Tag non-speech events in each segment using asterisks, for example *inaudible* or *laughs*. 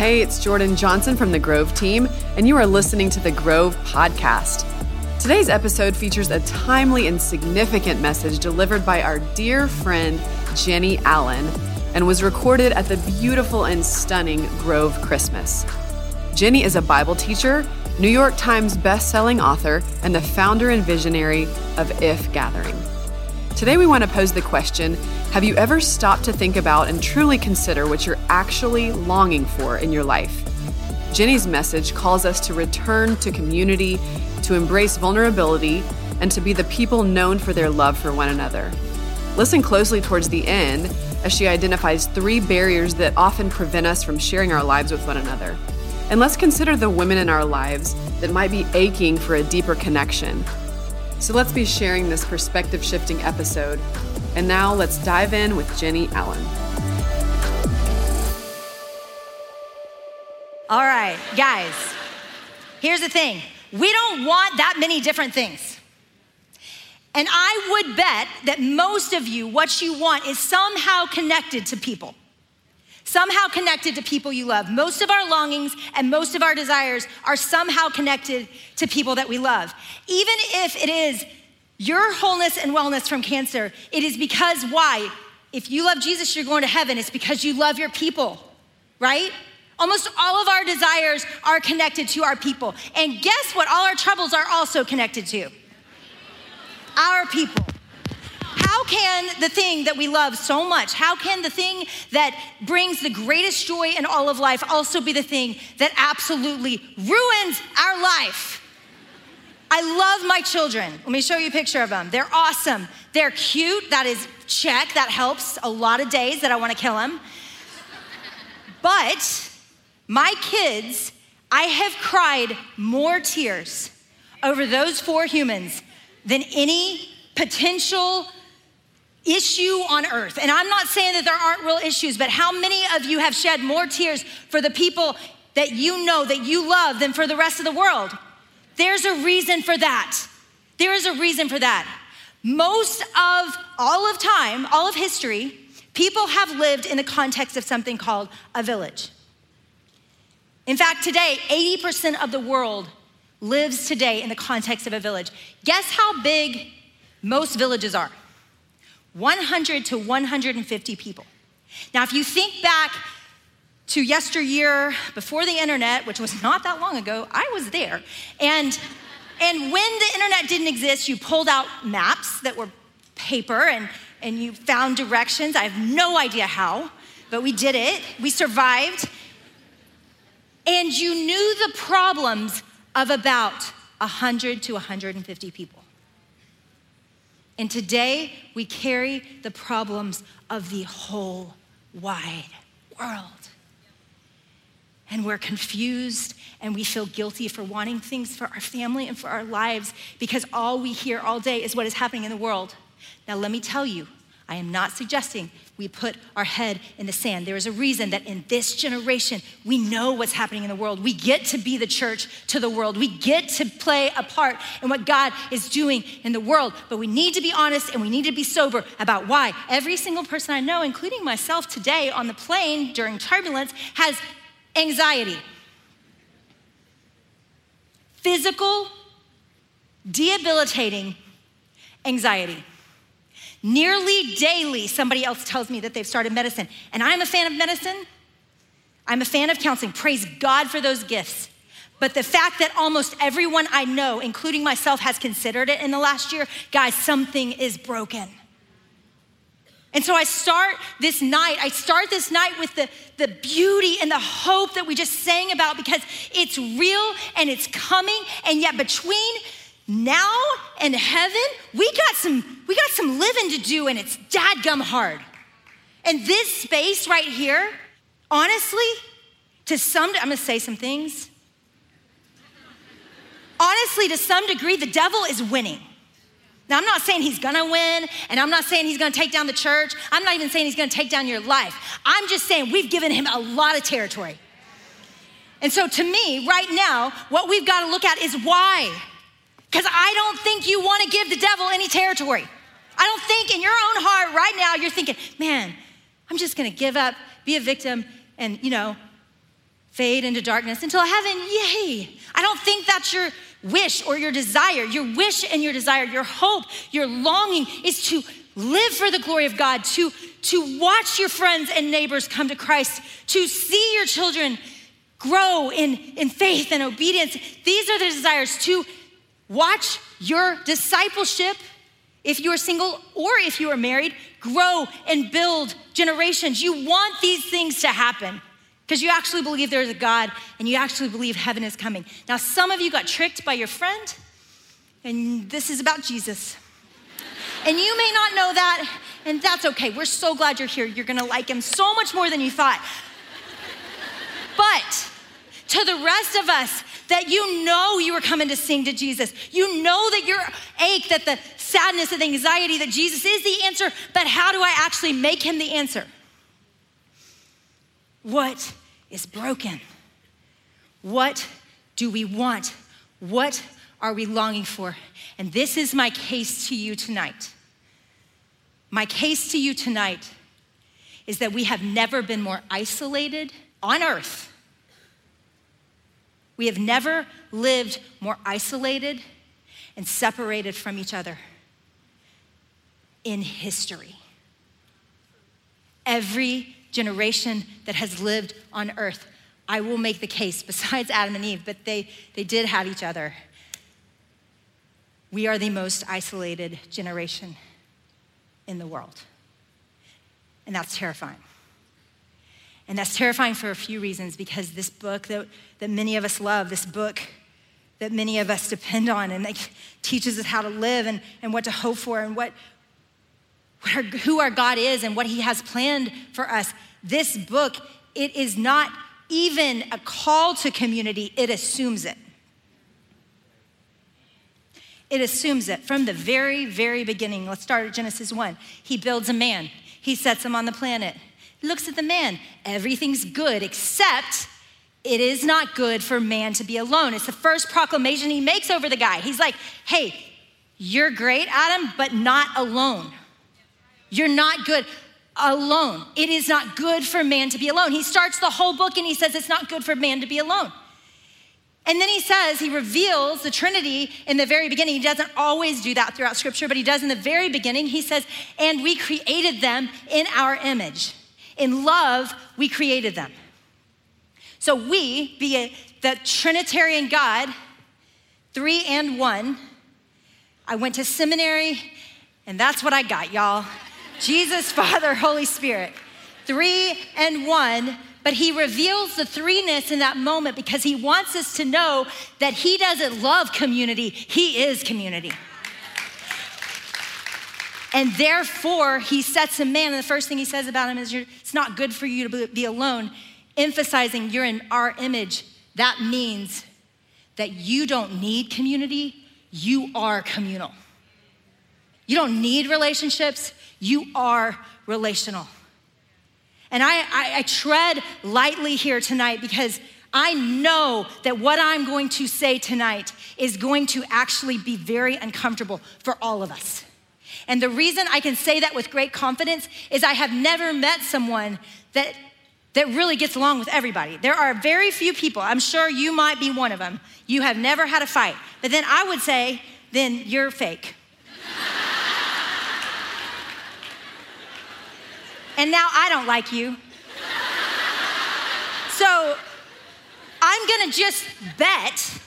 Hey, it's Jordan Johnson from the Grove team, and you are listening to the Grove Podcast. Today's episode features a timely and significant message delivered by our dear friend, Jennie Allen, and was recorded at the beautiful and stunning Grove Christmas. Jennie is a Bible teacher, New York Times best-selling author, and the founder and visionary of IF:Gathering. Today we want to pose the question, have you ever stopped to think about and truly consider what you're actually longing for in your life? Jennie's message calls us to return to community, to embrace vulnerability, and to be the people known for their love for one another. Listen closely towards the end as she identifies three barriers that often prevent us from sharing our lives with one another. And let's consider the women in our lives that might be aching for a deeper connection. So let's be sharing this perspective shifting episode. And now let's dive in with Jennie Allen. All right, guys, here's the thing we don't want that many different things. And I would bet that most of you, what you want is somehow connected to people somehow connected to people you love. Most of our longings and most of our desires are somehow connected to people that we love. Even if it is your wholeness and wellness from cancer, it is because why? If you love Jesus, you're going to heaven. It's because you love your people, right? Almost all of our desires are connected to our people. And guess what? All our troubles are also connected to our people. How can the thing that we love so much, how can the thing that brings the greatest joy in all of life also be the thing that absolutely ruins our life? I love my children. Let me show you a picture of them. They're awesome. They're cute. That is check. That helps a lot of days that I want to kill them. But my kids, I have cried more tears over those four humans than any potential issue on earth. And I'm not saying that there aren't real issues, but how many of you have shed more tears for the people that you know, that you love, than for the rest of the world? There's a reason for that. There is a reason for that. Most of all of time, all of history, people have lived in the context of something called a village. In fact, today, 80% of the world lives today in the context of a village. Guess how big most villages are? 100 to 150 people. Now, if you think back to yesteryear before the internet, which was not that long ago, I was there. And, and when the internet didn't exist, you pulled out maps that were paper and, and you found directions. I have no idea how, but we did it. We survived. And you knew the problems of about 100 to 150 people. And today we carry the problems of the whole wide world. And we're confused and we feel guilty for wanting things for our family and for our lives because all we hear all day is what is happening in the world. Now, let me tell you, I am not suggesting we put our head in the sand. There is a reason that in this generation, we know what's happening in the world. We get to be the church to the world. We get to play a part in what God is doing in the world. But we need to be honest and we need to be sober about why. Every single person I know, including myself today on the plane during turbulence, has anxiety. Physical, debilitating anxiety. Nearly daily, somebody else tells me that they've started medicine. And I'm a fan of medicine. I'm a fan of counseling. Praise God for those gifts. But the fact that almost everyone I know, including myself, has considered it in the last year, guys, something is broken. And so I start this night, I start this night with the, the beauty and the hope that we just sang about because it's real and it's coming. And yet, between now in heaven, we got some, we got some living to do, and it's dadgum hard. And this space right here, honestly, to some, I'm gonna say some things. Honestly, to some degree, the devil is winning. Now, I'm not saying he's gonna win, and I'm not saying he's gonna take down the church. I'm not even saying he's gonna take down your life. I'm just saying we've given him a lot of territory. And so, to me, right now, what we've gotta look at is why. Because I don't think you want to give the devil any territory. I don't think in your own heart right now you're thinking, man, I'm just going to give up, be a victim, and, you know, fade into darkness until heaven, yay. I don't think that's your wish or your desire. Your wish and your desire, your hope, your longing is to live for the glory of God, to, to watch your friends and neighbors come to Christ, to see your children grow in, in faith and obedience. These are the desires to watch your discipleship, if you are single or if you are married, grow and build generations. You want these things to happen because you actually believe there's a God and you actually believe heaven is coming. Now, some of you got tricked by your friend, and this is about Jesus. And you may not know that, and that's okay. We're so glad you're here. You're gonna like him so much more than you thought. But to the rest of us, that you know you were coming to sing to Jesus. You know that your ache, that the sadness and the anxiety, that Jesus is the answer, but how do I actually make him the answer? What is broken? What do we want? What are we longing for? And this is my case to you tonight. My case to you tonight is that we have never been more isolated on earth. We have never lived more isolated and separated from each other in history. Every generation that has lived on earth, I will make the case, *laughs* besides Adam and Eve, but they, they did have each other. We are the most isolated generation in the world. And that's terrifying. And that's terrifying for a few reasons because this book that, that many of us love, this book that many of us depend on, and it teaches us how to live and, and what to hope for and what, what our, who our God is and what He has planned for us. This book, it is not even a call to community, it assumes it. It assumes it from the very, very beginning. Let's start at Genesis 1. He builds a man, he sets him on the planet. Looks at the man. Everything's good except it is not good for man to be alone. It's the first proclamation he makes over the guy. He's like, hey, you're great, Adam, but not alone. You're not good alone. It is not good for man to be alone. He starts the whole book and he says it's not good for man to be alone. And then he says, he reveals the Trinity in the very beginning. He doesn't always do that throughout Scripture, but he does in the very beginning. He says, and we created them in our image. In love, we created them. So we, be the Trinitarian God, three and one, I went to seminary, and that's what I got, y'all. Jesus, *laughs* Father, Holy Spirit. Three and one but he reveals the threeness in that moment because he wants us to know that he doesn't love community, he is community. And therefore, he sets a man, and the first thing he says about him is, It's not good for you to be alone, emphasizing you're in our image. That means that you don't need community, you are communal. You don't need relationships, you are relational. And I, I, I tread lightly here tonight because I know that what I'm going to say tonight is going to actually be very uncomfortable for all of us. And the reason I can say that with great confidence is I have never met someone that, that really gets along with everybody. There are very few people, I'm sure you might be one of them, you have never had a fight. But then I would say, then you're fake. and now I don't like you. So I'm gonna just bet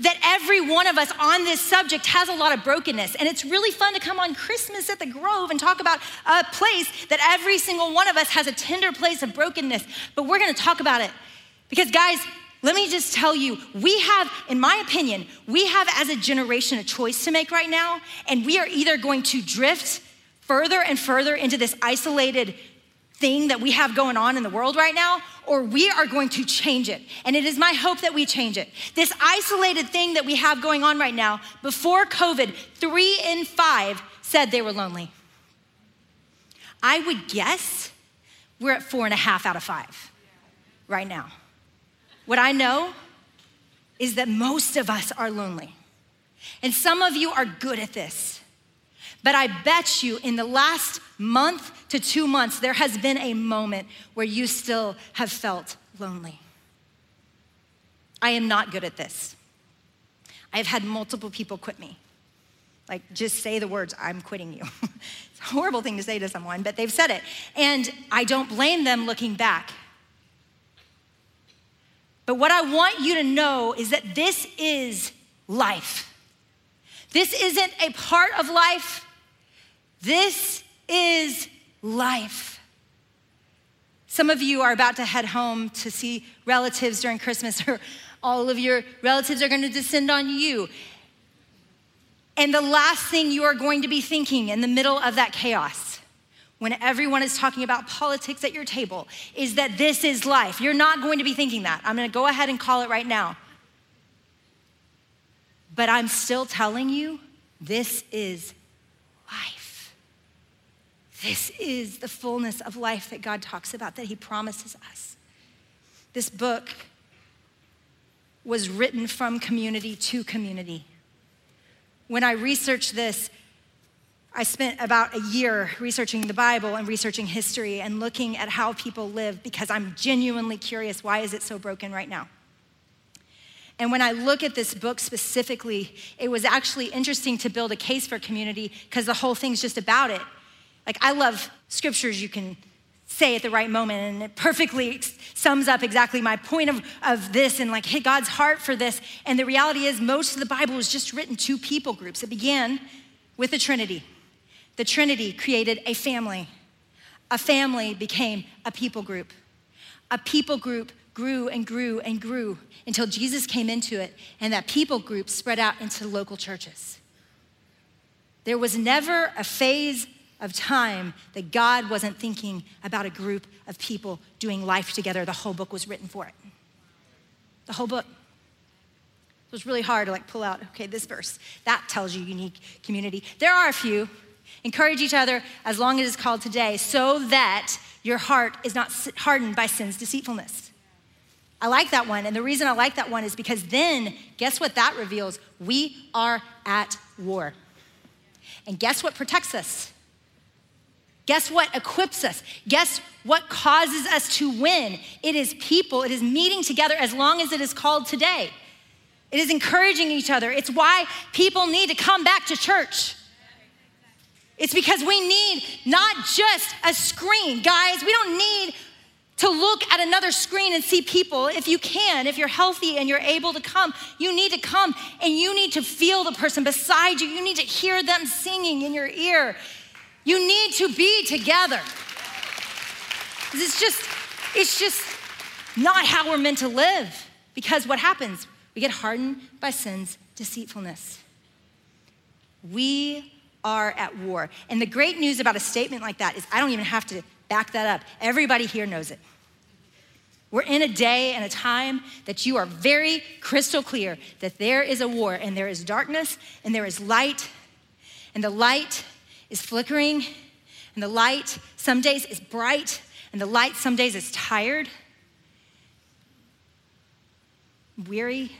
that every one of us on this subject has a lot of brokenness. And it's really fun to come on Christmas at the Grove and talk about a place that every single one of us has a tender place of brokenness. But we're gonna talk about it. Because, guys, let me just tell you, we have, in my opinion, we have as a generation a choice to make right now. And we are either going to drift further and further into this isolated thing that we have going on in the world right now, or we are going to change it. And it is my hope that we change it. This isolated thing that we have going on right now, before COVID, three in five said they were lonely. I would guess we're at four and a half out of five right now. What I know is that most of us are lonely. And some of you are good at this. But I bet you in the last month to two months, there has been a moment where you still have felt lonely. I am not good at this. I've had multiple people quit me. Like, just say the words, I'm quitting you. *laughs* it's a horrible thing to say to someone, but they've said it. And I don't blame them looking back. But what I want you to know is that this is life. This isn't a part of life, this is life. Some of you are about to head home to see relatives during Christmas, *laughs* or all of your relatives are going to descend on you. And the last thing you are going to be thinking in the middle of that chaos, when everyone is talking about politics at your table, is that this is life. You're not going to be thinking that. I'm going to go ahead and call it right now. But I'm still telling you, this is life. This is the fullness of life that God talks about, that He promises us. This book was written from community to community. When I researched this, I spent about a year researching the Bible and researching history and looking at how people live because I'm genuinely curious why is it so broken right now? And when I look at this book specifically, it was actually interesting to build a case for community because the whole thing's just about it. Like, I love scriptures you can say at the right moment, and it perfectly sums up exactly my point of, of this and like hey, God's heart for this. And the reality is, most of the Bible was just written to people groups. It began with the Trinity. The Trinity created a family. A family became a people group. A people group grew and grew and grew until Jesus came into it, and that people group spread out into local churches. There was never a phase of time that God wasn't thinking about a group of people doing life together. The whole book was written for it. The whole book. It was really hard to like pull out, okay, this verse. That tells you unique community. There are a few. Encourage each other as long as it is called today, so that your heart is not hardened by sin's deceitfulness. I like that one. And the reason I like that one is because then, guess what that reveals? We are at war. And guess what protects us? Guess what equips us? Guess what causes us to win? It is people, it is meeting together as long as it is called today. It is encouraging each other. It's why people need to come back to church. It's because we need not just a screen. Guys, we don't need to look at another screen and see people. If you can, if you're healthy and you're able to come, you need to come and you need to feel the person beside you. You need to hear them singing in your ear. You need to be together. It's just, it's just not how we're meant to live. Because what happens? We get hardened by sin's deceitfulness. We are at war. And the great news about a statement like that is I don't even have to back that up. Everybody here knows it. We're in a day and a time that you are very crystal clear that there is a war and there is darkness and there is light, and the light is flickering, and the light some days is bright, and the light some days is tired, weary,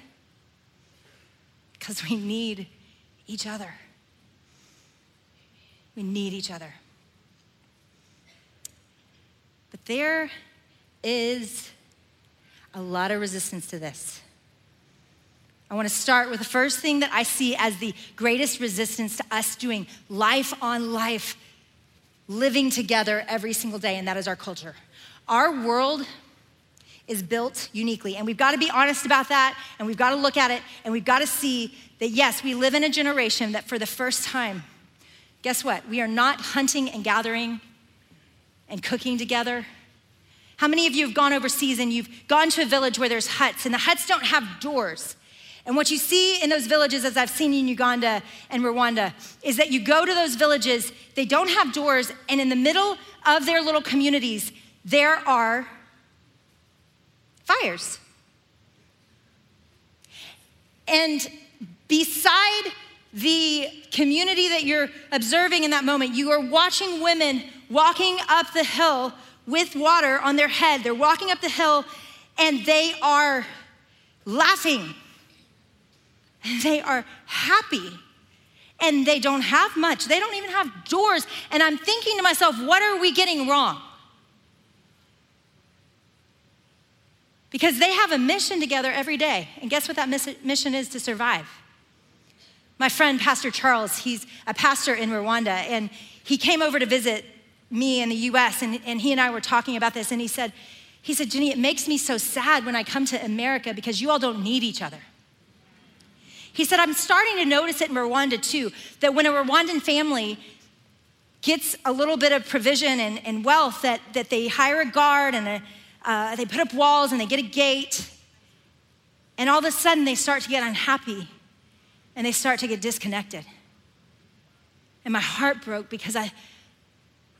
because we need each other. We need each other. But there is a lot of resistance to this. I want to start with the first thing that I see as the greatest resistance to us doing life on life, living together every single day, and that is our culture. Our world is built uniquely, and we've got to be honest about that, and we've got to look at it, and we've got to see that yes, we live in a generation that for the first time, guess what? We are not hunting and gathering and cooking together. How many of you have gone overseas and you've gone to a village where there's huts and the huts don't have doors? And what you see in those villages, as I've seen in Uganda and Rwanda, is that you go to those villages, they don't have doors, and in the middle of their little communities, there are fires. And beside the community that you're observing in that moment, you are watching women walking up the hill with water on their head. They're walking up the hill and they are laughing. *laughs* They are happy. And they don't have much. They don't even have doors. And I'm thinking to myself, what are we getting wrong? because they have a mission together every day. And guess what that mission is to survive? My friend, Pastor Charles, he's a pastor in Rwanda, and he came over to visit me in the US, and, and he and I were talking about this, and he said, he said, Jennie, it makes me so sad when I come to America because you all don't need each other. He said, I'm starting to notice it in Rwanda too, that when a Rwandan family gets a little bit of provision and, and wealth, that, that they hire a guard and a, uh, they put up walls and they get a gate. And all of a sudden, they start to get unhappy and they start to get disconnected. And my heart broke because I,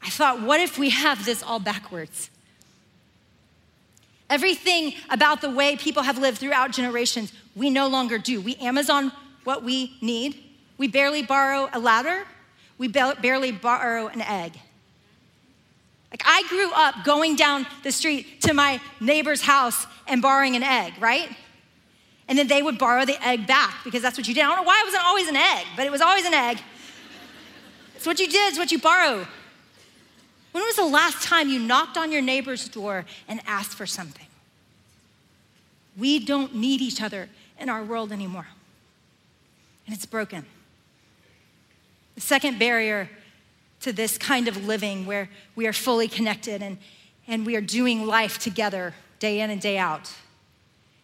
I thought, what if we have this all backwards? Everything about the way people have lived throughout generations, we no longer do. We Amazon what we need. We barely borrow a ladder. We barely borrow an egg. Like I grew up going down the street to my neighbor's house and borrowing an egg, right? And then they would borrow the egg back because that's what you did. I don't know why it wasn't always an egg, but it was always an egg. It's what you did, it's what you borrow. When was the last time you knocked on your neighbor's door and asked for something? We don't need each other in our world anymore. And it's broken. The second barrier to this kind of living where we are fully connected and, and we are doing life together day in and day out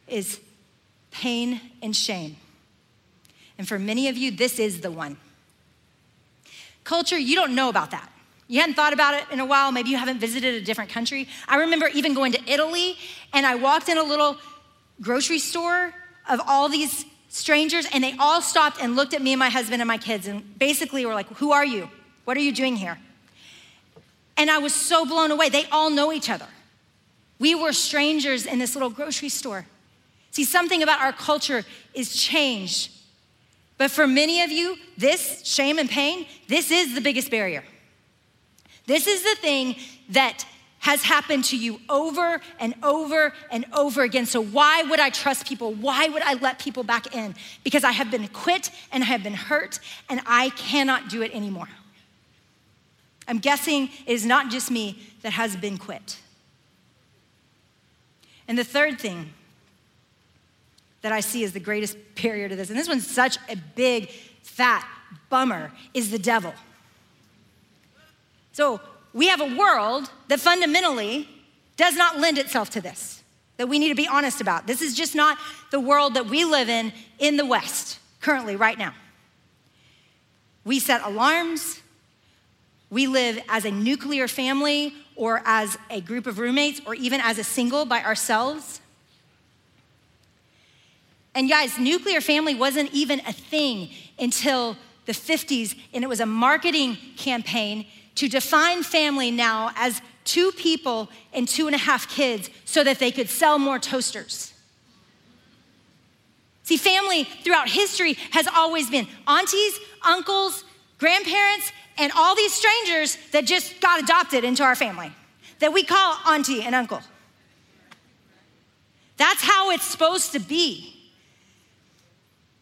is pain and shame. And for many of you, this is the one. Culture, you don't know about that. You hadn't thought about it in a while. Maybe you haven't visited a different country. I remember even going to Italy and I walked in a little grocery store of all these strangers and they all stopped and looked at me and my husband and my kids and basically were like, Who are you? What are you doing here? And I was so blown away. They all know each other. We were strangers in this little grocery store. See, something about our culture is changed. But for many of you, this shame and pain, this is the biggest barrier. This is the thing that has happened to you over and over and over again. So, why would I trust people? Why would I let people back in? Because I have been quit and I have been hurt and I cannot do it anymore. I'm guessing it is not just me that has been quit. And the third thing that I see as the greatest barrier to this, and this one's such a big, fat bummer, is the devil. So we have a world that fundamentally does not lend itself to this, that we need to be honest about. This is just not the world that we live in in the West currently, right now. We set alarms, we live as a nuclear family or as a group of roommates or even as a single by ourselves. And guys, nuclear family wasn't even a thing until the 50s, and it was a marketing campaign to define family now as two people and two and a half kids so that they could sell more toasters. See, family throughout history has always been aunties, uncles, grandparents, and all these strangers that just got adopted into our family that we call auntie and uncle. That's how it's supposed to be.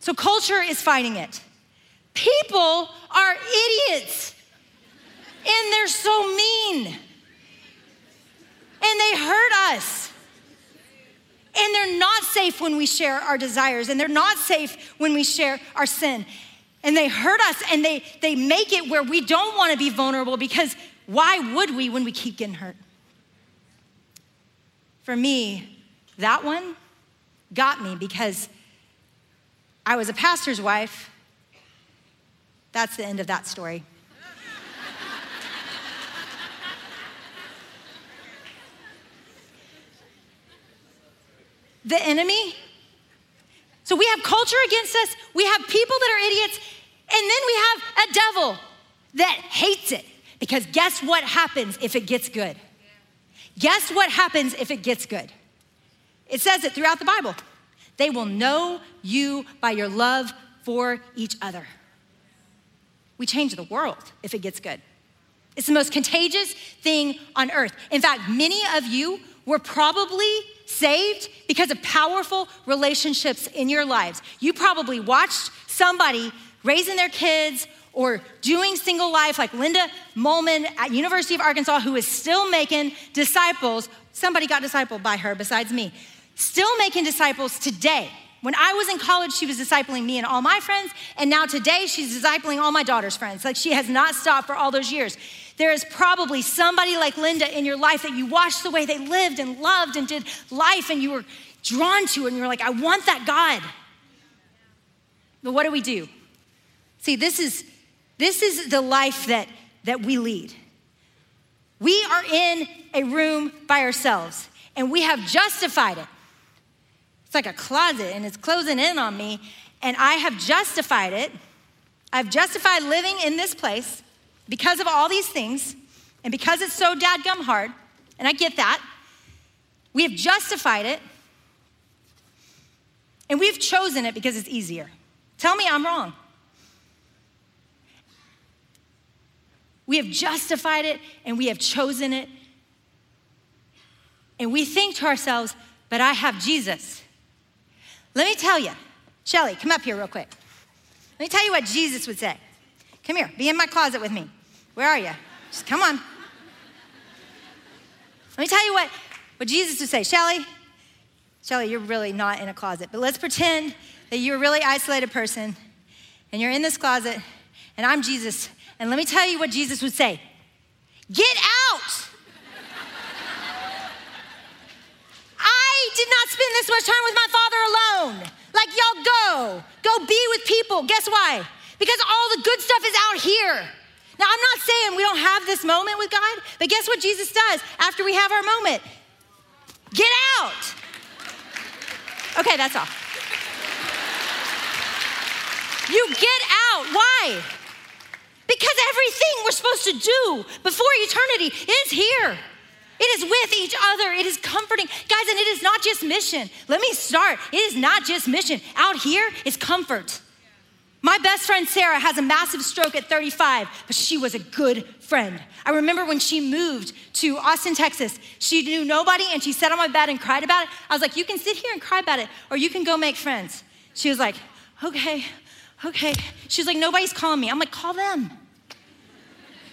So culture is fighting it. People are idiots and they're so mean and they hurt us. And they're not safe when we share our desires, and they're not safe when we share our sin and they hurt us and they, they make it where we don't want to be vulnerable because why would we when we keep getting hurt? For me, that one got me because I was a pastor's wife. That's the end of that story. The enemy so we have culture against us, we have people that are idiots, and then we have a devil that hates it. Because guess what happens if it gets good? Guess what happens if it gets good? It says it throughout the Bible. They will know you by your love for each other. We change the world if it gets good. It's the most contagious thing on earth. In fact, many of you were probably saved because of powerful relationships in your lives. You probably watched somebody raising their kids or doing single life like Linda Molman at University of Arkansas who is still making disciples. Somebody got discipled by her besides me. still making disciples today. When I was in college, she was discipling me and all my friends, and now today she's discipling all my daughter's friends. Like she has not stopped for all those years. There is probably somebody like Linda in your life that you watched the way they lived and loved and did life, and you were drawn to, it and you're like, I want that God. But what do we do? See, this is this is the life that that we lead. We are in a room by ourselves, and we have justified it. It's like a closet and it's closing in on me. And I have justified it. I've justified living in this place because of all these things and because it's so dadgum hard. And I get that. We have justified it. And we've chosen it because it's easier. Tell me I'm wrong. We have justified it and we have chosen it. And we think to ourselves, but I have Jesus. Let me tell you, Shelly, come up here real quick. Let me tell you what Jesus would say. Come here, be in my closet with me. Where are you? Just come on. Let me tell you what, what Jesus would say. Shelly, Shelly, you're really not in a closet, but let's pretend that you're a really isolated person and you're in this closet and I'm Jesus. And let me tell you what Jesus would say Get out! I did not spend this much time with my father alone. Like, y'all go. Go be with people. Guess why? Because all the good stuff is out here. Now, I'm not saying we don't have this moment with God, but guess what Jesus does after we have our moment? Get out. Okay, that's all. You get out. Why? Because everything we're supposed to do before eternity is here. It is with each other. It is comforting. Guys, and it is not just mission. Let me start. It is not just mission. Out here is comfort. My best friend Sarah has a massive stroke at 35, but she was a good friend. I remember when she moved to Austin, Texas, she knew nobody and she sat on my bed and cried about it. I was like, You can sit here and cry about it, or you can go make friends. She was like, Okay, okay. She was like, Nobody's calling me. I'm like, Call them.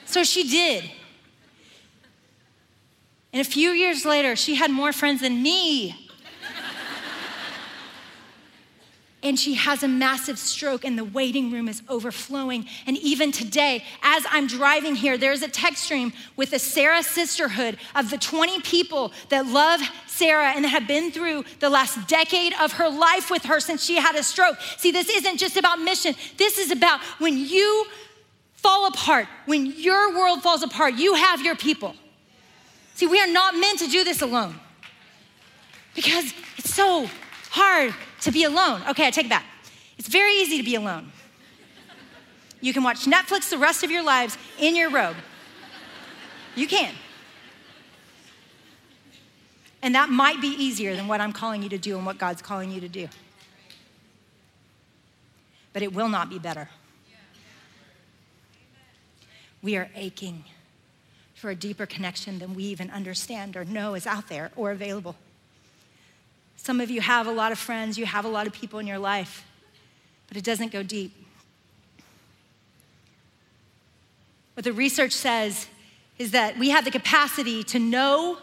So she did. And a few years later, she had more friends than me. And she has a massive stroke, and the waiting room is overflowing. And even today, as I'm driving here, there's a text stream with the Sarah Sisterhood of the 20 people that love Sarah and have been through the last decade of her life with her since she had a stroke. See, this isn't just about mission, this is about when you fall apart, when your world falls apart, you have your people. See, we are not meant to do this alone because it's so hard to be alone. Okay, I take it back. It's very easy to be alone. You can watch Netflix the rest of your lives in your robe. You can. And that might be easier than what I'm calling you to do and what God's calling you to do. But it will not be better. We are aching for a deeper connection than we even understand or know is out there or available. Some of you have a lot of friends, you have a lot of people in your life, but it doesn't go deep. What the research says is that we have the capacity to know,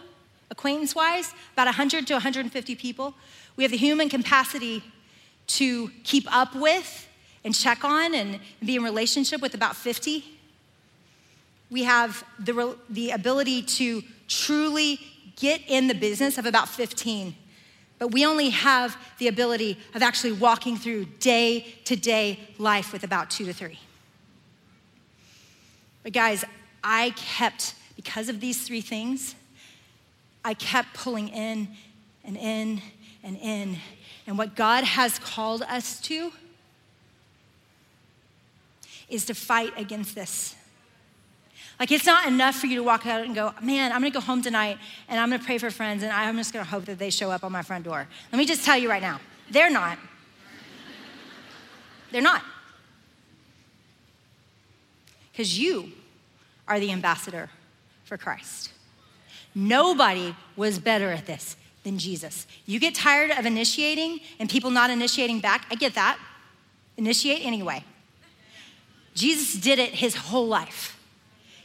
acquaintance wise, about 100 to 150 people. We have the human capacity to keep up with and check on and be in relationship with about 50 we have the, the ability to truly get in the business of about 15. But we only have the ability of actually walking through day to day life with about two to three. But guys, I kept, because of these three things, I kept pulling in and in and in. And what God has called us to is to fight against this. Like, it's not enough for you to walk out and go, man, I'm gonna go home tonight and I'm gonna pray for friends and I'm just gonna hope that they show up on my front door. Let me just tell you right now, they're not. They're not. Because you are the ambassador for Christ. Nobody was better at this than Jesus. You get tired of initiating and people not initiating back. I get that. Initiate anyway. Jesus did it his whole life.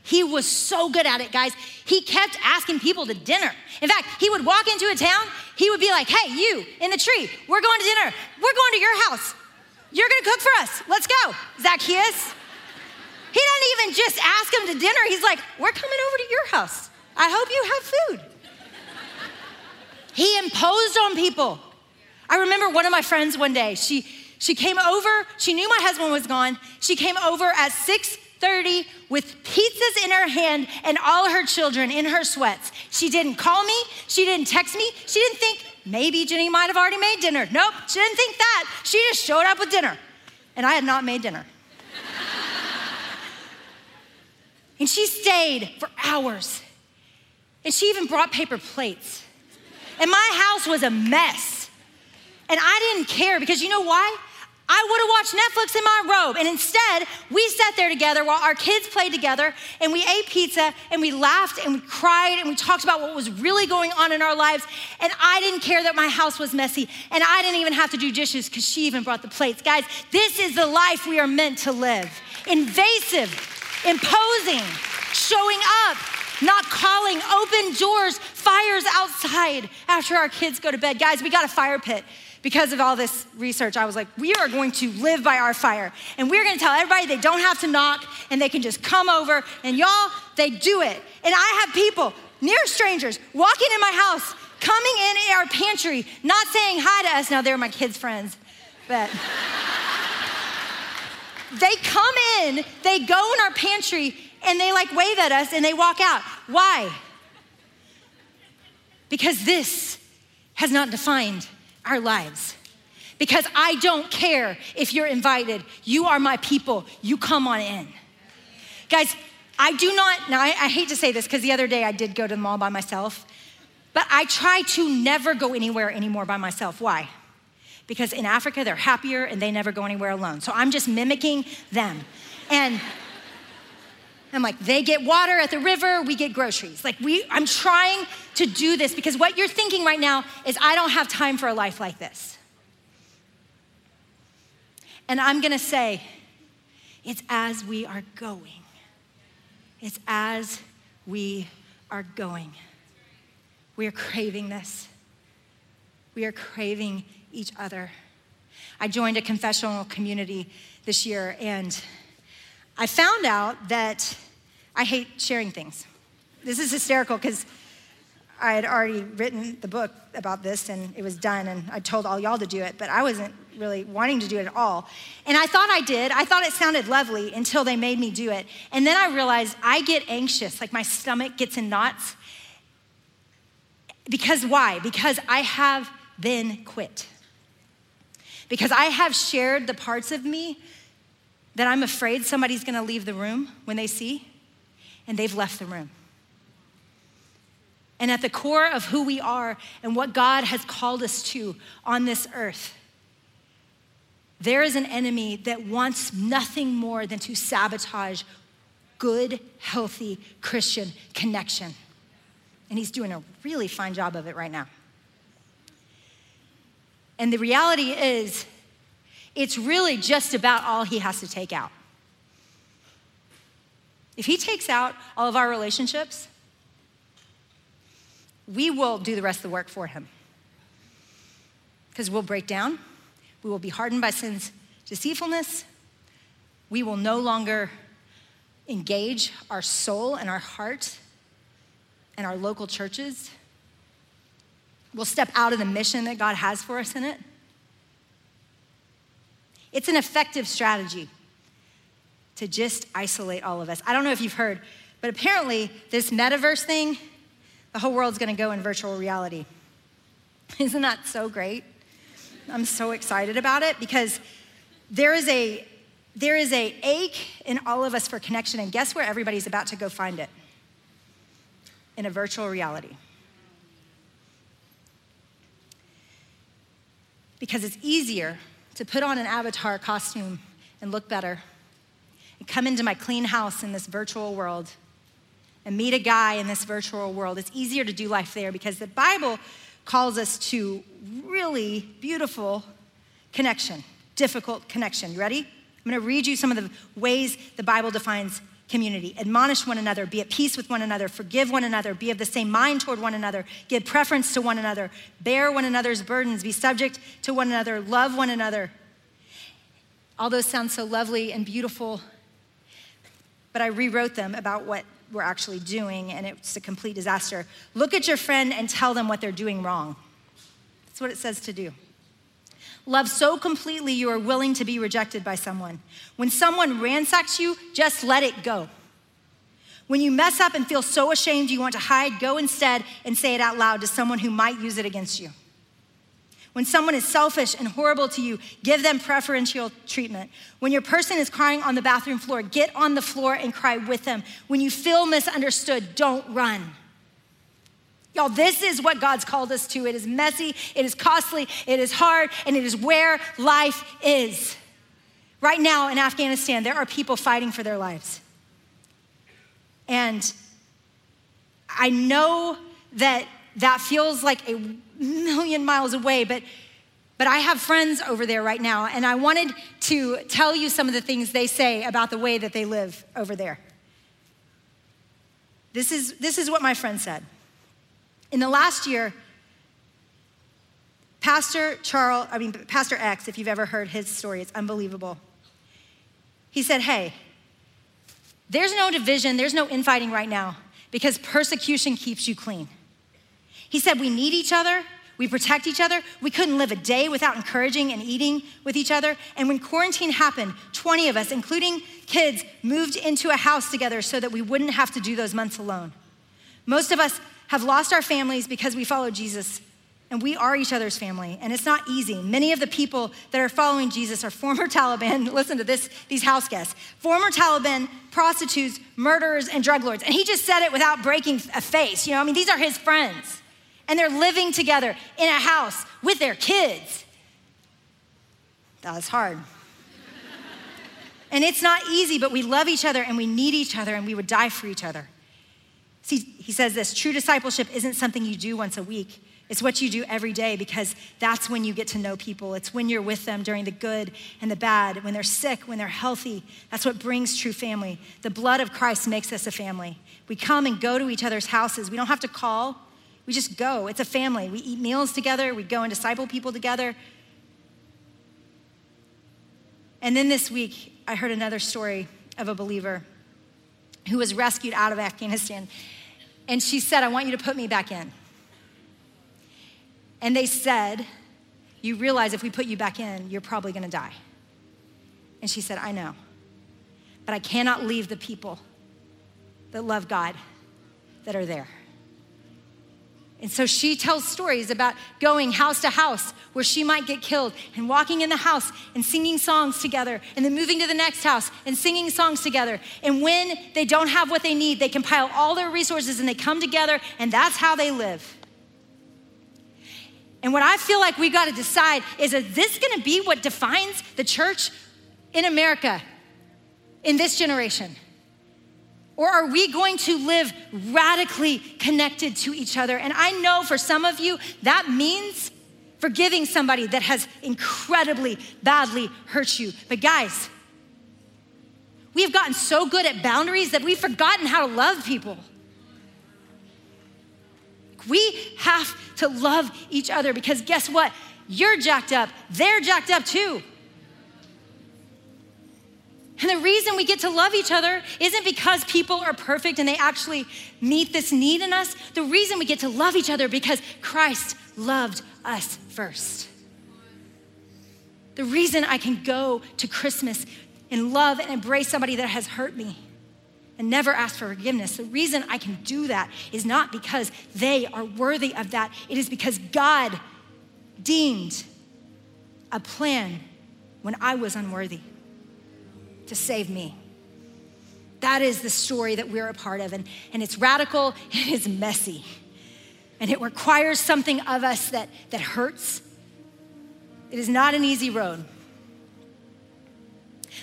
He was so good at it, guys. He kept asking people to dinner. In fact, he would walk into a town, he would be like, hey, you in the tree, we're going to dinner. We're going to your house. You're gonna cook for us. Let's go. Zacchaeus. He doesn't even just ask him to dinner. He's like, we're coming over to your house. I hope you have food. he imposed on people. I remember one of my friends one day, she, she came over, she knew my husband was gone. She came over at 6:30 with pizzas in her hand and all her children in her sweats. She didn't call me, she didn't text me, she didn't think maybe Jennie might have already made dinner. Nope, she didn't think that. She just showed up with dinner. And I had not made dinner. *laughs* and she stayed for hours. And she even brought paper plates. And my house was a mess. And I didn't care because you know why? I would have watched Netflix in my robe. And instead, we sat there together while our kids played together and we ate pizza and we laughed and we cried and we talked about what was really going on in our lives. And I didn't care that my house was messy and I didn't even have to do dishes because she even brought the plates. Guys, this is the life we are meant to live invasive, imposing, showing up. Not calling, open doors, fires outside after our kids go to bed. Guys, we got a fire pit because of all this research, I was like, we are going to live by our fire. And we're going to tell everybody they don't have to knock and they can just come over. And y'all, they do it. And I have people, near strangers, walking in my house, coming in our pantry, not saying hi to us. Now, they're my kids' friends, but. they come in, they go in our pantry, and they like wave at us and they walk out. Why? Because this has not defined our lives. Because I don't care if you're invited. You are my people. You come on in. Guys, I do not, now I, I hate to say this because the other day I did go to the mall by myself, but I try to never go anywhere anymore by myself. Why? Because in Africa, they're happier and they never go anywhere alone. So I'm just mimicking them. And I'm like, they get water at the river, we get groceries. Like, we, I'm trying to do this because what you're thinking right now is, I don't have time for a life like this. And I'm gonna say, it's as we are going. It's as we are going. We are craving this. We are craving each other. I joined a confessional community this year and I found out that I hate sharing things. This is hysterical because I had already written the book about this and it was done, and I told all y'all to do it, but I wasn't really wanting to do it at all. And I thought I did. I thought it sounded lovely until they made me do it. And then I realized I get anxious, like my stomach gets in knots. Because why? Because I have been quit. Because I have shared the parts of me that I'm afraid somebody's gonna leave the room when they see, and they've left the room. And at the core of who we are and what God has called us to on this earth, there is an enemy that wants nothing more than to sabotage good, healthy Christian connection. And he's doing a really fine job of it right now. And the reality is, it's really just about all he has to take out. If he takes out all of our relationships, we will do the rest of the work for him. Because we'll break down, we will be hardened by sin's deceitfulness, we will no longer engage our soul and our heart and our local churches. We'll step out of the mission that God has for us in it. It's an effective strategy to just isolate all of us. I don't know if you've heard, but apparently, this metaverse thing, the whole world's gonna go in virtual reality. *laughs* Isn't that so great? I'm so excited about it because there is a there is a ache in all of us for connection and guess where everybody's about to go find it in a virtual reality because it's easier to put on an avatar costume and look better and come into my clean house in this virtual world and meet a guy in this virtual world. It's easier to do life there because the Bible calls us to really beautiful connection, difficult connection. You ready? I'm going to read you some of the ways the Bible defines community. Admonish one another, be at peace with one another, forgive one another, be of the same mind toward one another, give preference to one another, bear one another's burdens, be subject to one another, love one another. All those sound so lovely and beautiful, but I rewrote them about what we're actually doing, and it's a complete disaster. Look at your friend and tell them what they're doing wrong. That's what it says to do. Love so completely you are willing to be rejected by someone. When someone ransacks you, just let it go. When you mess up and feel so ashamed you want to hide, go instead and say it out loud to someone who might use it against you. When someone is selfish and horrible to you, give them preferential treatment. When your person is crying on the bathroom floor, get on the floor and cry with them. When you feel misunderstood, don't run. Y'all, this is what God's called us to. It is messy, it is costly, it is hard, and it is where life is. Right now in Afghanistan, there are people fighting for their lives. And I know that that feels like a million miles away, but but I have friends over there right now, and I wanted to tell you some of the things they say about the way that they live over there. This is, this is what my friend said. In the last year, Pastor Charles, I mean, Pastor X, if you've ever heard his story, it's unbelievable. He said, Hey, there's no division, there's no infighting right now because persecution keeps you clean. He said, We need each other, we protect each other. We couldn't live a day without encouraging and eating with each other. And when quarantine happened, 20 of us, including kids, moved into a house together so that we wouldn't have to do those months alone. Most of us have lost our families because we follow Jesus, and we are each other's family, and it's not easy. Many of the people that are following Jesus are former *laughs* Taliban, listen to this, these house guests, former Taliban prostitutes, murderers, and drug lords. And he just said it without breaking a face. You know, I mean, these are his friends, and they're living together in a house with their kids. That was hard. *laughs* and it's not easy, but we love each other and we need each other and we would die for each other. See, he says this true discipleship isn't something you do once a week. It's what you do every day because that's when you get to know people. It's when you're with them during the good and the bad, when they're sick, when they're healthy. That's what brings true family. The blood of Christ makes us a family. We come and go to each other's houses. We don't have to call, we just go. It's a family. We eat meals together, we go and disciple people together. And then this week, I heard another story of a believer who was rescued out of Afghanistan. And she said, I want you to put me back in. And they said, You realize if we put you back in, you're probably gonna die. And she said, I know. But I cannot leave the people that love God that are there. And so she tells stories about going house to house where she might get killed and walking in the house and singing songs together and then moving to the next house and singing songs together. And when they don't have what they need, they compile all their resources and they come together and that's how they live. And what I feel like we got to decide is is this going to be what defines the church in America in this generation? Or are we going to live radically connected to each other? And I know for some of you, that means forgiving somebody that has incredibly badly hurt you. But guys, we have gotten so good at boundaries that we've forgotten how to love people. We have to love each other because guess what? You're jacked up, they're jacked up too. And the reason we get to love each other isn't because people are perfect and they actually meet this need in us. The reason we get to love each other because Christ loved us first. The reason I can go to Christmas and love and embrace somebody that has hurt me and never ask for forgiveness. The reason I can do that is not because they are worthy of that, it is because God deemed a plan when I was unworthy to save me. That is the story that we're a part of. And, and it's radical *laughs* it's messy. And it requires something of us that, that hurts. It is not an easy road.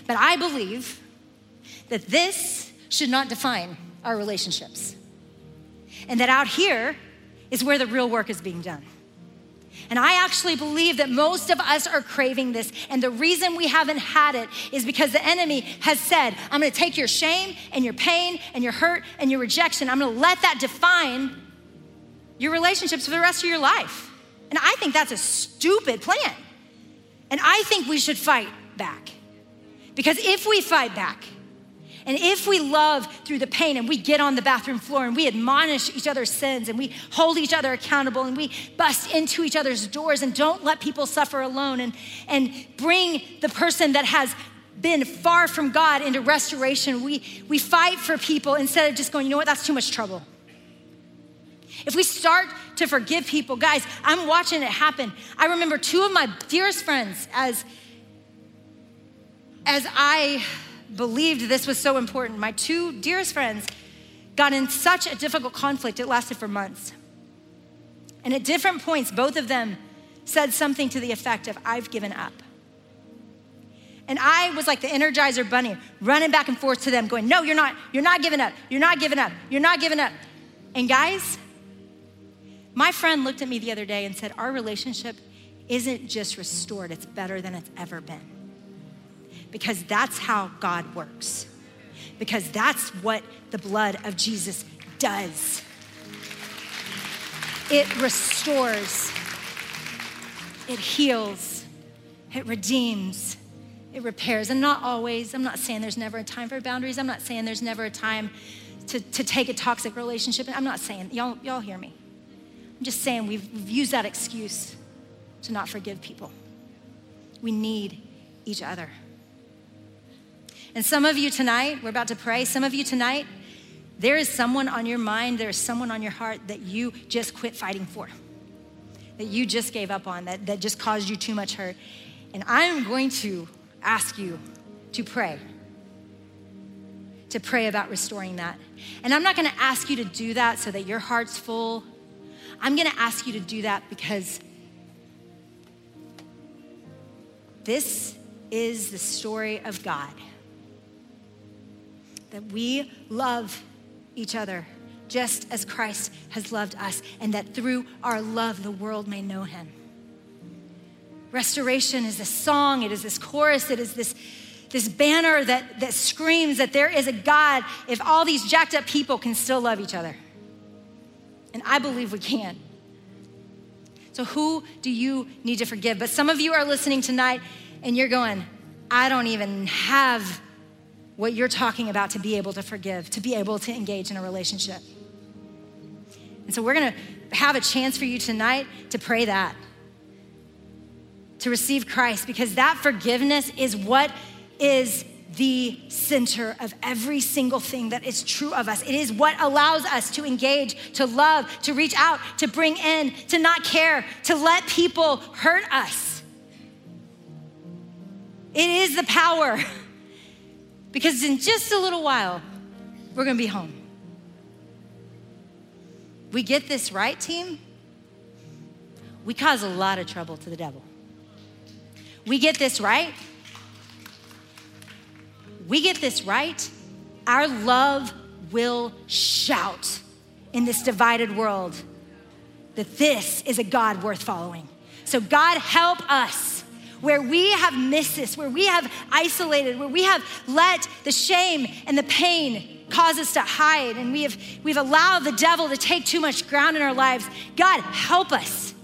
But I believe that this should not define our relationships. And that out here is where the real work is being done. And I actually believe that most of us are craving this. And the reason we haven't had it is because the enemy has said, I'm gonna take your shame and your pain and your hurt and your rejection, I'm gonna let that define your relationships for the rest of your life. And I think that's a stupid plan. And I think we should fight back. Because if we fight back, and if we love through the pain and we get on the bathroom floor and we admonish each other's sins and we hold each other accountable and we bust into each other's doors and don't let people suffer alone and, and bring the person that has been far from God into restoration, we, we fight for people instead of just going, you know what, that's too much trouble. If we start to forgive people, guys, I'm watching it happen. I remember two of my dearest friends as as I believed this was so important, my two dearest friends got in such a difficult conflict, it lasted for months. And at different points, both of them said something to the effect of, I've given up. And I was like the Energizer bunny, running back and forth to them, going, No, you're not, you're not giving up, you're not giving up, you're not giving up. And guys, my friend looked at me the other day and said, Our relationship isn't just restored, it's better than it's ever been because that's how God works. Because that's what the blood of Jesus does. It restores, it heals, it redeems, it repairs. And not always, I'm not saying there's never a time for boundaries. I'm not saying there's never a time to, to take a toxic relationship. I'm not saying, y'all, y'all hear me. I'm just saying we've, we've used that excuse to not forgive people. We need each other. And some of you tonight, we're about to pray, some of you tonight, there is someone on your mind, there is someone on your heart that you just quit fighting for, that you just gave up on, that, that just caused you too much hurt. And I'm going to ask you to pray, to pray about restoring that. And I'm not gonna ask you to do that so that your heart's full. I'm gonna ask you to do that because this is the story of God that we love each other just as Christ has loved us, and that through our love, the world may know him. Restoration is this song, it is this chorus, it is this, this banner that, that screams that there is a God if all these jacked up people can still love each other. And I believe we can. So, who do you need to forgive? But some of you are listening tonight and you're going, I don't even have what you're talking about to be able to forgive, to be able to engage in a relationship. And so we're gonna have a chance for you tonight to pray that, to receive Christ, because that forgiveness is what is the center of every single thing that is true of us. It is what allows us to engage, to love, to reach out, to bring in, to not care, to let people hurt us. It is the power. *laughs* Because in just a little while, we're gonna be home. We get this right, team? We cause a lot of trouble to the devil. We get this right. We get this right. Our love will shout in this divided world that this is a God worth following. So, God, help us where we have missed this, where we have isolated, where we have let the shame and the pain cause us to hide, and we have we've allowed the devil to take too much ground in our lives. God, help us.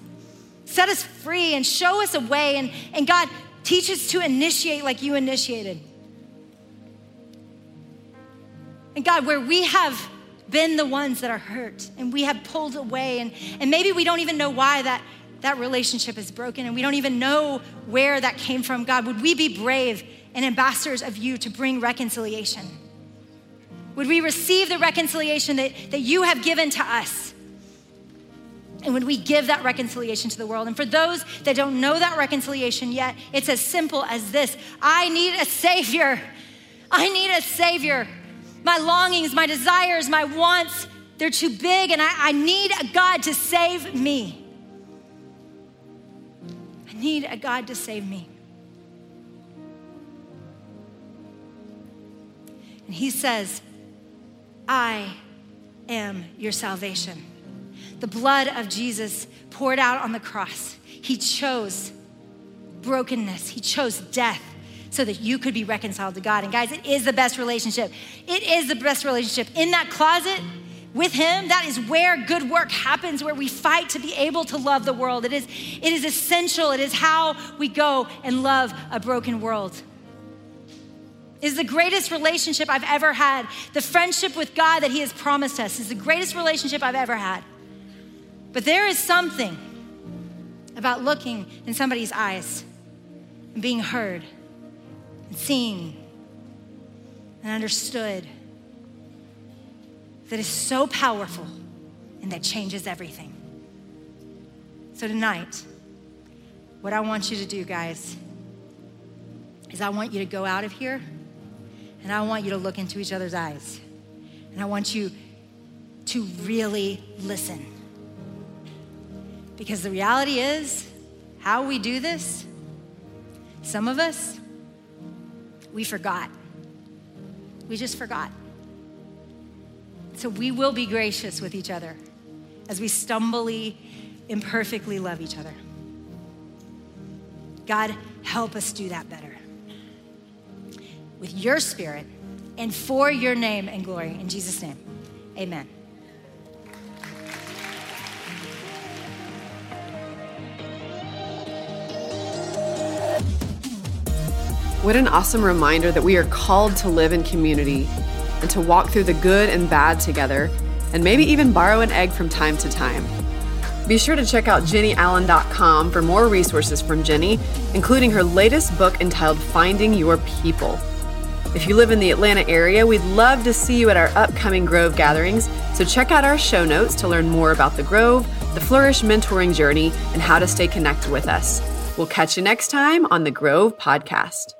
Set us free and show us a way. And, and God, teach us to initiate like you initiated. And God, where we have been the ones that are hurt and we have pulled away, and, and maybe we don't even know why that that relationship is broken and we don't even know where that came from, God, would we be brave and ambassadors of you to bring reconciliation? Would we receive the reconciliation that, that you have given to us? And would we give that reconciliation to the world? And for those that don't know that reconciliation yet, it's as simple as this I need a Savior. I need a Savior. My longings, my desires, my wants, they're too big, and I, I need a God to save me need a God to save me. And he says, I am your salvation. the blood of Jesus poured out on the cross. He chose brokenness, He chose death so that you could be reconciled to God. And guys, it is the best relationship. It is the best relationship. In that closet, with him that is where good work happens where we fight to be able to love the world. It is it is essential. It is how we go and love a broken world. It is the greatest relationship i've ever had. The friendship with god that he has promised us is the greatest relationship i've ever had. But there is something about looking in somebody's eyes and being heard and seen and understood that is so powerful and that changes everything. So, tonight, what I want you to do, guys, is I want you to go out of here and I want you to look into each other's eyes. And I want you to really listen. Because the reality is, how we do this, some of us, we forgot. We just forgot. So we will be gracious with each other as we stumbly, imperfectly love each other. God, help us do that better. With your spirit and for your name and glory. In Jesus' name, amen. What an awesome reminder that we are called to live in community and to walk through the good and bad together, and maybe even borrow an egg from time to time. Be sure to check out jennieallen.com for more resources from Jennie, including her latest book entitled Finding Your People. If you live in the Atlanta area, we'd love to see you at our upcoming Grove gatherings, so check out our show notes to learn more about the Grove, the Flourish mentoring journey, and how to stay connected with us. We'll catch you next time on the Grove Podcast.